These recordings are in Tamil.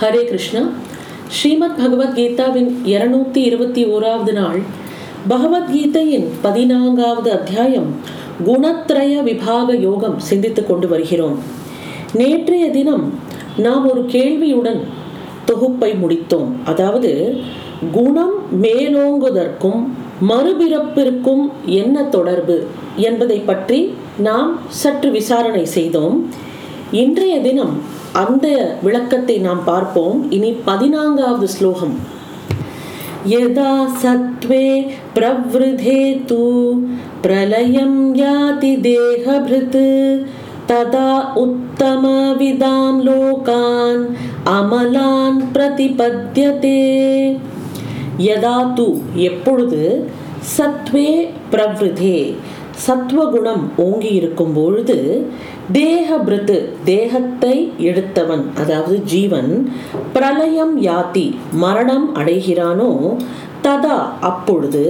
ஹரே கிருஷ்ணா. ஸ்ரீமத் பகவத்கீதாவின் இருநூத்தி இருபத்தி ஓராவது நாள். பகவத்கீதையின் பதினான்காவது அத்தியாயம் குணத்ரய விபாக யோகம் சிந்தித்துக் கொண்டு வருகிறோம். நேற்றைய தினம் நாம் ஒரு கேள்வியுடன் தொகுப்பை முடித்தோம். அதாவது குணம் மேலோங்குவதற்கும் மறுபிறப்பிற்கும் என்ன தொடர்பு என்பதை பற்றி நாம் சற்று விசாரணை செய்தோம். இன்றைய தினம் அந்த விளக்கத்தை நாம் பார்ப்போம் இனி பதினான்காவது ஸ்லோகம் यदा सत्त्वे प्रवृधे तु प्रलयं याति देहभृत् तदा उत्तमविदां लोकान् अमलान् प्रतिपद्यते யதா து எப்பொழுது சத்வே பிரவ்ருதே சத்வகுணம் ஓங்கி இருக்கும் பொழுது தேகபிருத்து தேகத்தை எடுத்தவன் அதாவது ஜீவன் பிரளயம் யாத்தி மரணம் அடைகிறானோ ததா அப்பொழுது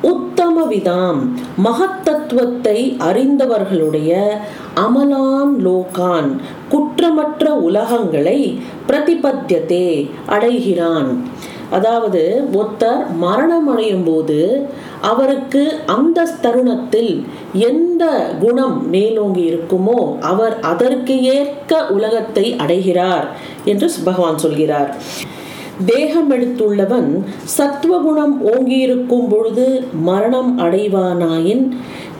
உத்தம விதாம் மகத்தத்துவத்தை அறிந்தவர்களுடைய அமலான் லோகான் குற்றமற்ற உலகங்களை பிரதிபத்தியத்தே அடைகிறான். அதாவது ஒருத்தர் மரணம் அடையும் போது அவருக்கு அந்த தருணத்தில் எந்த குணம் மேலோங்கி இருக்குமோ அவர் அதற்கு ஏற்க உலகத்தை அடைகிறார் என்று பகவான் சொல்கிறார். தேகம் எடுத்துள்ளவன் சத்துவகுணம் ஓங்கியிருக்கும் பொழுது மரணம் அடைவானாயின்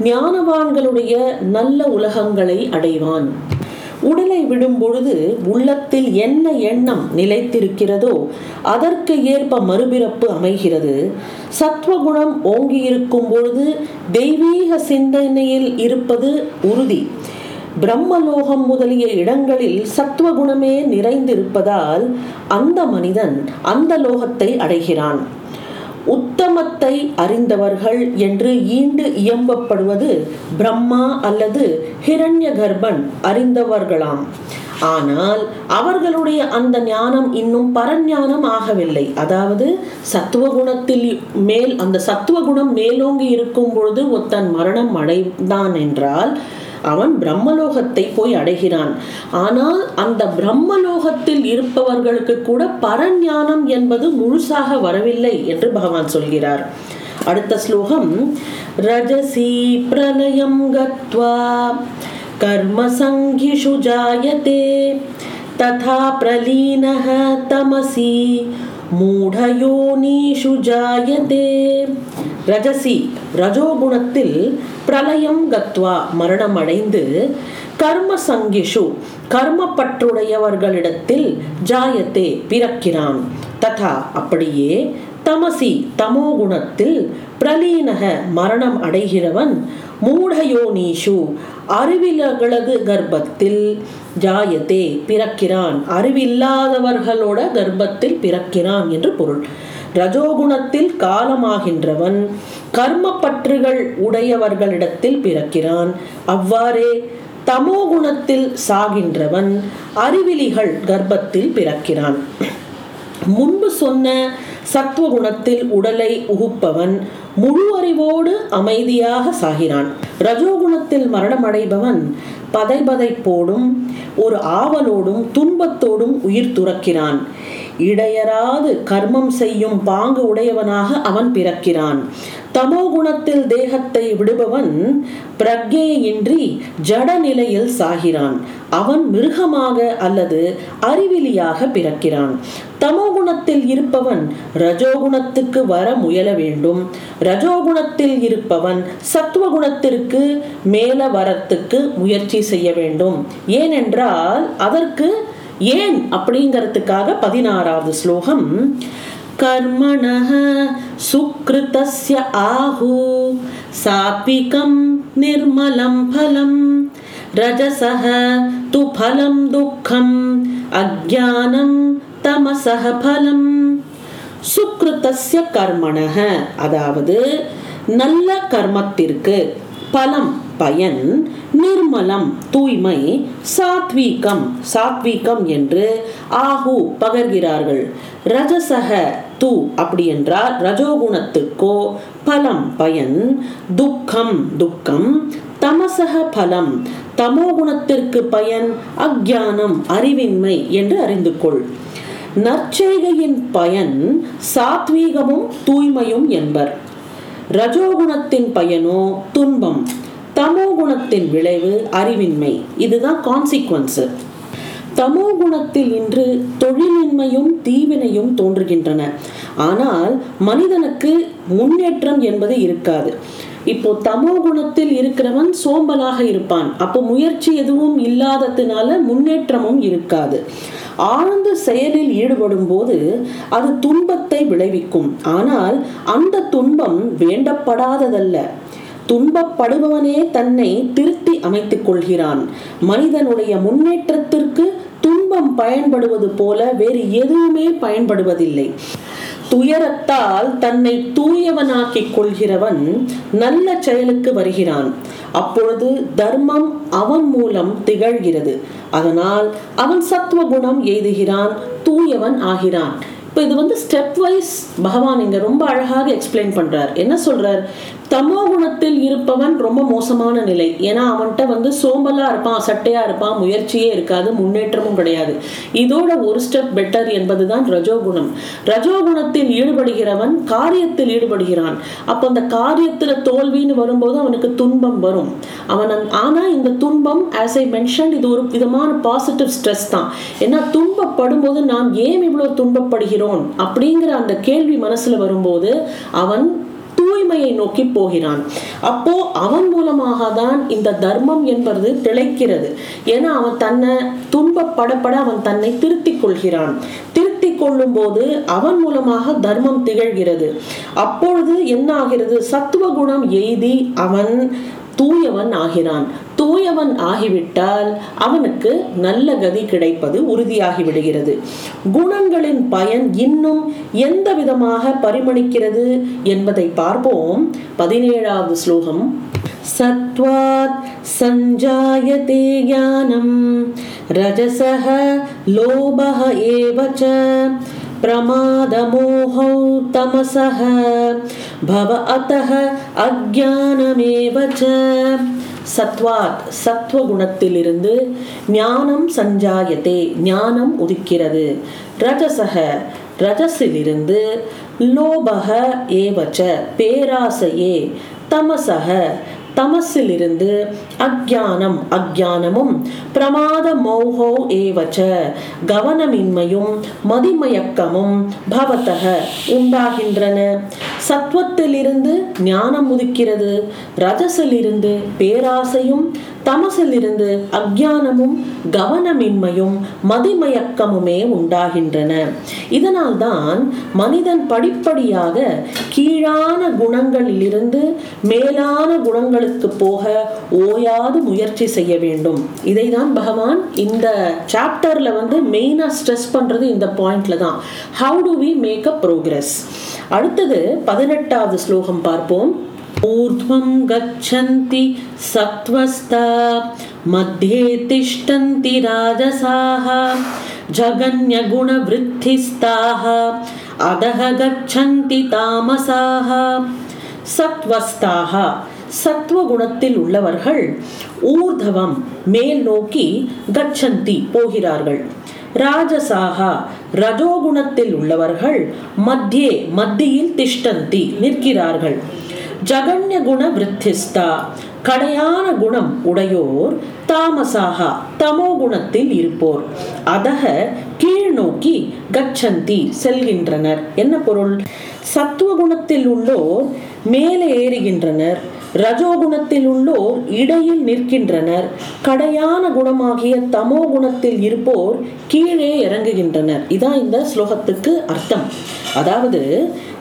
ஞானவான்களுடைய நல்ல உலகங்களை அடைவான். உடலை விடும் பொழுது உள்ளத்தில் என்ன எண்ணம் நிலைத்திருக்கிறதோ அதற்கு ஏற்ப மறுபிறப்பு அமைகிறது. சத்வகுணம் ஓங்கி இருக்கும் பொழுது தெய்வீக சிந்தனையில் இருப்பது உறுதி. பிரம்மலோகம் முதலிய இடங்களில் சத்துவகுணமே நிறைந்திருப்பதால் அந்த மனிதன் அந்த லோகத்தை அடைகிறான். உத்தமத்தை அறிந்தவர்கள் என்று ஈண்டு இயம்பப்படுவது பிரம்மா அல்லது ஹிரண்ய கர்ப்பன் அறிந்தவர்களாம். ஆனால் அவர்களுடைய அந்த ஞானம் இன்னும் பரஞானம் ஆகவில்லை. அதாவது சத்துவ குணத்தில் மேல் அந்த சத்துவ குணம் மேலோங்கி இருக்கும் பொழுது ஒத்தன் மரணம் அடைந்தான் என்றால் அவன் பிரம்மலோகத்தை போய் அடைகிறான் ஆனால் அந்த பிரம்மலோகத்தில் இருப்பவர்களுக்கு கூட பரஞானம் என்பது முழுசாக வரவில்லை என்று பகவான் சொல்கிறார் அடுத்த ஸ்லோகம் ரஜசி பிரலயம் கத்வா कर्मसङ्घिषु जायते तथा प्रलीनः तमसि மூடயோனீஷு ஜாயதே ரஜசி ரஜோகுணத்தில் பிரளயம் கத்வா மரணம் அடைந்து கர்ம சங்கிஷு கர்மப்பற்றுடையவர்களிடத்தில் ஜாயத்தே பிறக்கிறான். ததா அப்படியே தமசி தமோ குணத்தில் பிரலீனக மரணம் அடைகிறவன் மூடயோனீஷு அறிவிலகளது கர்ப்பத்தில் ஜாயத்தே பிறக்கிறான். அறிவில்லாதவர்களோட கர்ப்பத்தில் பிறக்கிறான் என்று பொருள். ரஜோகுணத்தில் காலமாகின்றவன் கர்ம பற்றுகள் உடையவர்களிடத்தில் பிறக்கிறான். அவ்வாறே தமோ குணத்தில் சாகின்றவன் அறிவிலிகள் கர்ப்பத்தில் பிறக்கிறான். முன்பு சொன்ன சத்துவகுணத்தில் உடலை உகுப்பவன் முழு அறிவோடு அமைதியாக சாகிறான். ரஜோகுணத்தில் மரணமடைபவன் பதைபதைப்போடும் ஒரு ஆவலோடும் துன்பத்தோடும் உயிர் துறக்கிறான். இடையராது கர்மம் செய்யும் பாங்கு உடையவனாக அவன் பிறக்கிறான். தமோ குணத்தில் தேகத்தை விடுபவன் பிரக்ஞையின்றி ஜட நிலையில் சாகிறான். அவன் மிருகமாக அல்லது அறிவிலியாக பிறக்கிறான். தமோ குணத்தில் இருப்பவன் ரஜோகுணத்துக்கு வர முயல வேண்டும். ரஜோகுணத்தில் இருப்பவன் சத்துவகுணத்திற்கு மேல வரத்துக்கு முயற்சி செய்ய வேண்டும். ஏனென்றால் அதற்கு ஏன் அப்படிங்கிறதுக்காக பதினாறாவது ஸ்லோகம் कर्मणः सुकृतस्य आहु सात्विकं निर्मलं फलं रजसः तु फलं दुःखम् अज्ञानं तमसः फलं சுக்ருதஸ்ய கர்மணக அதாவது நல்ல கர்மத்திற்கு பலம் பயன் நிர்மலம் தூய்மை சாத்வீகம். சாத்வீகம் என்று ஆகு பகர்கிறார்கள். ரஜசக து அப்படி என்றால் ரஜோகுணத்துக்கோ பலம் பயன் துக்கம் துக்கம். தமசக பலம் தமோகுணத்திற்கு பயன் அக்ஞானம் அறிவின்மை என்று அறிந்து கொள். நற்செய்கையின் பயன் சாத்வீகமும் தூய்மையும் என்பர். ரஜோகுணத்தின் பயனோ துன்பம். தமோ குணத்தின் விளைவு அறிவின்மை. இதுதான் கான்சிக்வன்ஸ் தமோ குணத்தில் இன்று தொழிலின்மையும் தீவினையும் தோன்றுகின்றன. ஆனால் மனிதனுக்கு முன்னேற்றம் என்பது இருக்காது. இப்போ தமோ குணத்தில் இருக்கிறவன் சோம்பலாக இருப்பான். அப்போ முயற்சி எதுவும் இல்லாததுனால முன்னேற்றமும் இருக்காது. ஆழ்ந்த செயலில் ஈடுபடும் போது அது துன்பத்தை விளைவிக்கும். ஆனால் அந்த துன்பம் வேண்டப்படாததல்ல. துன்பப்படுபவனே தன்னை திருத்தி அமைத்துக் கொள்கிறான். மனிதனுடைய முன்னேற்றத்திற்கு துன்பம் பயன்படுவது போல வேறு எதுவுமே பயன்படுவதில்லை. துயரத்தால் தன்னை தூயவனாக்கிக் கொள்கிறவன் நல்ல செயலுக்கு வருகிறான். அப்பொழுது தர்மம் அவன் மூலம் திகழ்கிறது. அதனால் அவன் சத்துவ குணம் எய்துகிறான் தூயவன் ஆகிறான். இப்போ இது வந்து ஸ்டெப் வைஸ் பகவான் இங்க ரொம்ப அழகாக எக்ஸ்பிளைன் பண்றார். என்ன சொல்றார்? தமோ குணத்தில் இருப்பவன் ரொம்ப மோசமான நிலை. ஏன்னா அவன்கிட்ட வந்து சோம்பலா இருப்பான் சட்டையா இருப்பான் முயற்சியே இருக்காது முன்னேற்றமும் கிடையாது. இதோட ஒரு ஸ்டெப் பெட்டர் என்பதுதான் ரஜோகுணம். ரஜோகுணத்தில் ஈடுபடுகிறவன் காரியத்தில் ஈடுபடுகிறான். அப்போ அந்த காரியத்துல தோல்வின்னு வரும்போது அவனுக்கு துன்பம் வரும். அவன் ஆனா இந்த துன்பம் ஆஸ் ஐ மென்ஷன் இது ஒரு விதமான பாசிட்டிவ் ஸ்ட்ரெஸ் தான். ஏன்னா துன்பப்படும் போது நாம் ஏன் இவ்வளவு துன்பப்படுகிறோம்? அப்படிங்கிற அந்த கேள்வி மனசுல வரும்போது அவன் தூய்மையை நோக்கி போகிறான். அப்போ அவன் மூலமாக தான் இந்த தர்மம் என்பது திளைக்கிறது ஏன்னா அவன் தன்னை துன்பப்படப்பட அவன் தன்னை திருத்திக் கொள்கிறான். திருத்திக் கொள்ளும் போது அவன் மூலமாக தர்மம் திகழ்கிறது. அப்பொழுது என்ன ஆகிறது சத்துவ குணம் எய்தி அவன் தூயவன் ஆகிறான். தூயவன் ஆகிவிட்டால் அவனுக்கு நல்ல கதி கிடைப்பது உறுதியாகி விடுகிறது குணங்களின் பயன் இன்னும் எந்த விதமாக பரிமணிக்கிறது என்பதை பார்ப்போம் பதினேழாவது ஸ்லோகம் சத்வாத் சஞ்சாயதே ஞானம் ரஜசः லோபः एव च प्रमादमोहौ तमसः भव अतः अज्ञानमेव च சத்வாத் சத்வ குணத்திலிருந்து ஞானம் சஞ்சாயத்தே ஞானம் உதிக்கிறது. ரஜசக ரஜசிலிருந்து லோபக ஏவச்ச பேராசையே தமசக தமசிலிருந்து அக்ஞானம் அக்ஞானமும் பிரமாத மோகோ ஏவச்ச கவனமின்மையும் மதிமயக்கமும் பவத்தக உண்டாகின்றன. சத்வத்திலிருந்து ஞானம் உதிக்கிறது ரஜசிலிருந்து பேராசையும் தமசிலிருந்து அக்ஞானமும் கவனமின்மையும் மதிமயக்கமுமே உண்டாகின்றன. இதனால்தான் மனிதன் படிப்படியாக கீழான குணங்களிலிருந்து மேலான குணங்களுக்கு போக ஓயாது முயற்சி செய்ய வேண்டும். இதை தான் பகவான் இந்த சாப்டர்ல வந்து மெயினா ஸ்ட்ரெஸ் பண்றது இந்த பாயிண்ட்ல தான். How do we make a progress அடுத்தது பதினெட்டாவது ஸ்லோகம் பார்ப்போம். ऊर्ध्वं गच्छन्ति सत्त्वस्ता मध्ये तिष्ठन्ति राजसाः जगन्यगुणवृद्धिस्ताः अधः गच्छन्ति तामसाः சத்வஸ்தாக சத்வகுணத்தில் உள்ளவர்கள் ஊர்தவம் மேல் நோக்கி கச்சந்தி போகிறார்கள் ராஜசாகா ரஜோகுணத்தில் உள்ளவர்கள் மத்தியே மத்தியில் திஷ்டந்தி நிற்கிறார்கள் ஜகன்ய குண விருத்திஸ்தா கடையான குணம் உடையோர் தாமசாகா தமோ குணத்தில் இருப்போர். அதக கீழ் நோக்கி கச்சந்தி செல்கின்றனர். என்ன பொருள்? சத்துவ குணத்தில் உள்ளோர் மேலே ஏறுகின்றனர். ரஜோகுணத்தில் உள்ளோர் இடையில் நிற்கின்றனர். கடையான குணமாகிய தமோ குணத்தில் இருப்போர் கீழே இறங்குகின்றனர். இதான் இந்த ஸ்லோகத்துக்கு அர்த்தம். அதாவது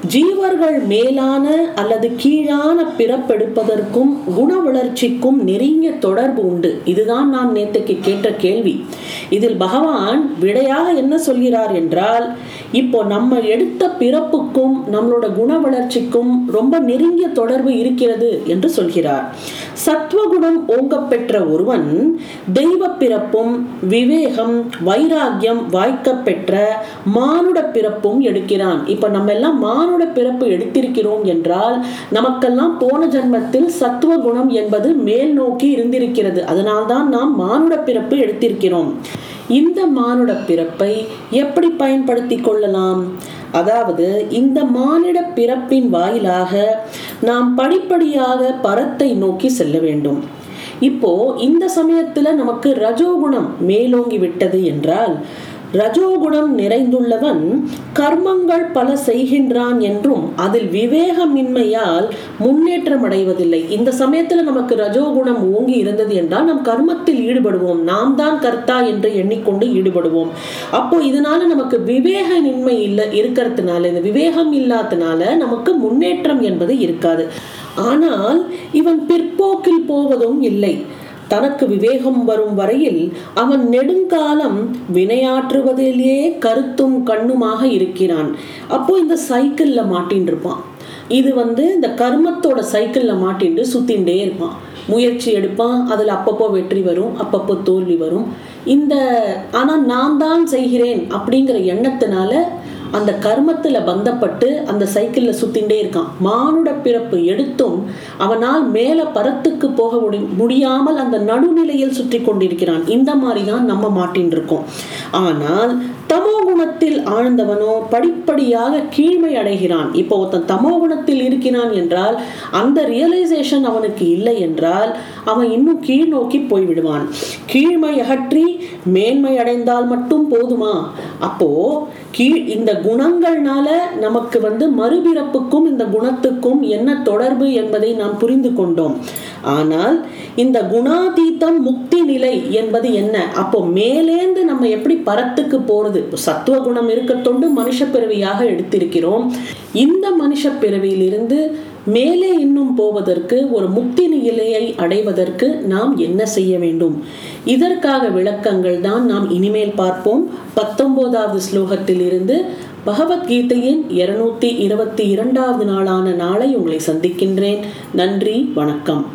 ஜீவர்கள் மேலான அல்லது கீழான பிறப்பெடுப்பதற்கும் குண வளர்ச்சிக்கும் நெருங்கிய தொடர்பு உண்டு. இதுதான் நான் நேற்றுக்கு கேட்ட கேள்வி. இதில் பகவான் விடையாக என்ன சொல்கிறார் என்றால் இப்போ நம்ம எடுத்த பிறப்புக்கும் நம்மளோட குண வளர்ச்சிக்கும் ரொம்ப நெருங்கிய தொடர்பு இருக்கிறது என்று சொல்கிறார். சத்வகுணம் ஓங்க பெற்ற ஒருவன் தெய்வ பிறப்பும் விவேகம் வைராகியம் வாய்க்க பெற்ற மானுட பிறப்பும் எடுக்கிறான். இப்ப நம்ம எல்லாம் மானுட பிறப்பு எடுத்திருக்கிறோம் என்றால் நமக்கெல்லாம் போன ஜென்மத்தில் சத்துவ குணம் என்பது மேல் நோக்கி இருந்திருக்கிறது. அதனால்தான் நாம் மானுட பிறப்பு எடுத்திருக்கிறோம். இந்த மானுட பிறப்பை எப்படி பயன்படுத்தி கொள்ளலாம்? அதாவது இந்த மானிட பிறப்பின் வாயிலாக நாம் படிப்படியாக பரத்தை நோக்கி செல்ல வேண்டும். இப்போ இந்த சமயத்துல நமக்கு ரஜோகுணம் மேலோங்கி விட்டது என்றால் ரஜோகுணம் நிறைந்துள்ளவன் கர்மங்கள் பல செய்கின்றான் என்றும் அதில் விவேகமின்மையால் முன்னேற்றம் அடைவதில்லை இந்த சமயத்துல நமக்கு ரஜோகுணம் ஓங்கி இருந்தது என்றால் நம் கர்மத்தில் ஈடுபடுவோம். நாம் தான் கர்த்தா என்று எண்ணிக்கொண்டு ஈடுபடுவோம். அப்போ இதனால நமக்கு விவேகமின்மை இல்லை இருக்கிறதுனால இந்த விவேகம் இல்லாதனால நமக்கு முன்னேற்றம் என்பது இருக்காது. ஆனால் இவன் பிற்போக்கில் போவதும் இல்லை. தனக்கு விவேகம் வரும் வரையில் அவன் நெடுங்காலம் வினையாற்றுவதிலேயே கருத்தும் கண்ணுமாக இருக்கிறான். அப்போ இந்த சைக்கிளில் மாட்டின் இருப்பான். இது வந்து இந்த கர்மத்தோட சைக்கிளில் மாட்டின்று சுத்தின்றே இருப்பான். முயற்சி எடுப்பான் அதில் அப்பப்போ வெற்றி வரும் அப்பப்போ தோல்வி வரும். இந்த ஆனால் நான் தான் செய்கிறேன் அப்படிங்கிற எண்ணத்தினால அந்த கர்மத்துல பந்தப்பட்டு அந்த சைக்கிள்ல சுத்திண்டே இருக்கான். மானுட பிறப்பு எடுத்தும் அவனால் மேல பரத்துக்கு போக முடியாமல் அந்த நடுநிலையில் சுற்றி கொண்டிருக்கிறான். இந்த மாதிரி தான் நம்ம மாட்டின் இருக்கோம். ஆனால் தமோ குணத்தில் ஆழ்ந்தவனோ படிப்படியாக கீழ்மை அடைகிறான். இப்போ ஒருத்தன் தமோ குணத்தில் இருக்கிறான் என்றால் அந்த ரியலைசேஷன் அவனுக்கு இல்லை என்றால் அவன் இன்னும் கீழ் நோக்கி போய்விடுவான். கீழ்மை அகற்றி மேன்மை அடைந்தால் மட்டும் போதுமா? அப்போ கீழ் இந்த குணங்கள்னால நமக்கு வந்து மறுபிறப்புக்கும் இந்த குணத்துக்கும் என்ன தொடர்பு என்பதை நாம் புரிந்து கொண்டோம். ஆனால் இந்த குணாதீத்தம் முக்தி நிலை என்பது என்ன? அப்போ மேலேந்து நம்ம எப்படி பரத்துக்கு போறது? சத்துவ குணம் இருக்கத்தொண்டு மனுஷ பிறவியாக எடுத்திருக்கிறோம். இந்த மனுஷ பிறவியிலிருந்து மேலே இன்னும் போவதற்கு ஒரு முக்தி நிலையை அடைவதற்கு நாம் என்ன செய்ய வேண்டும்? இதற்காக விளக்கங்கள் தான் நாம் இனிமேல் பார்ப்போம். பத்தொன்பதாவது ஸ்லோகத்தில் இருந்து பகவத்கீதையின் இருநூத்தி இருபத்தி இரண்டாவது நாளான நாளை உங்களை சந்திக்கின்றேன். நன்றி வணக்கம்.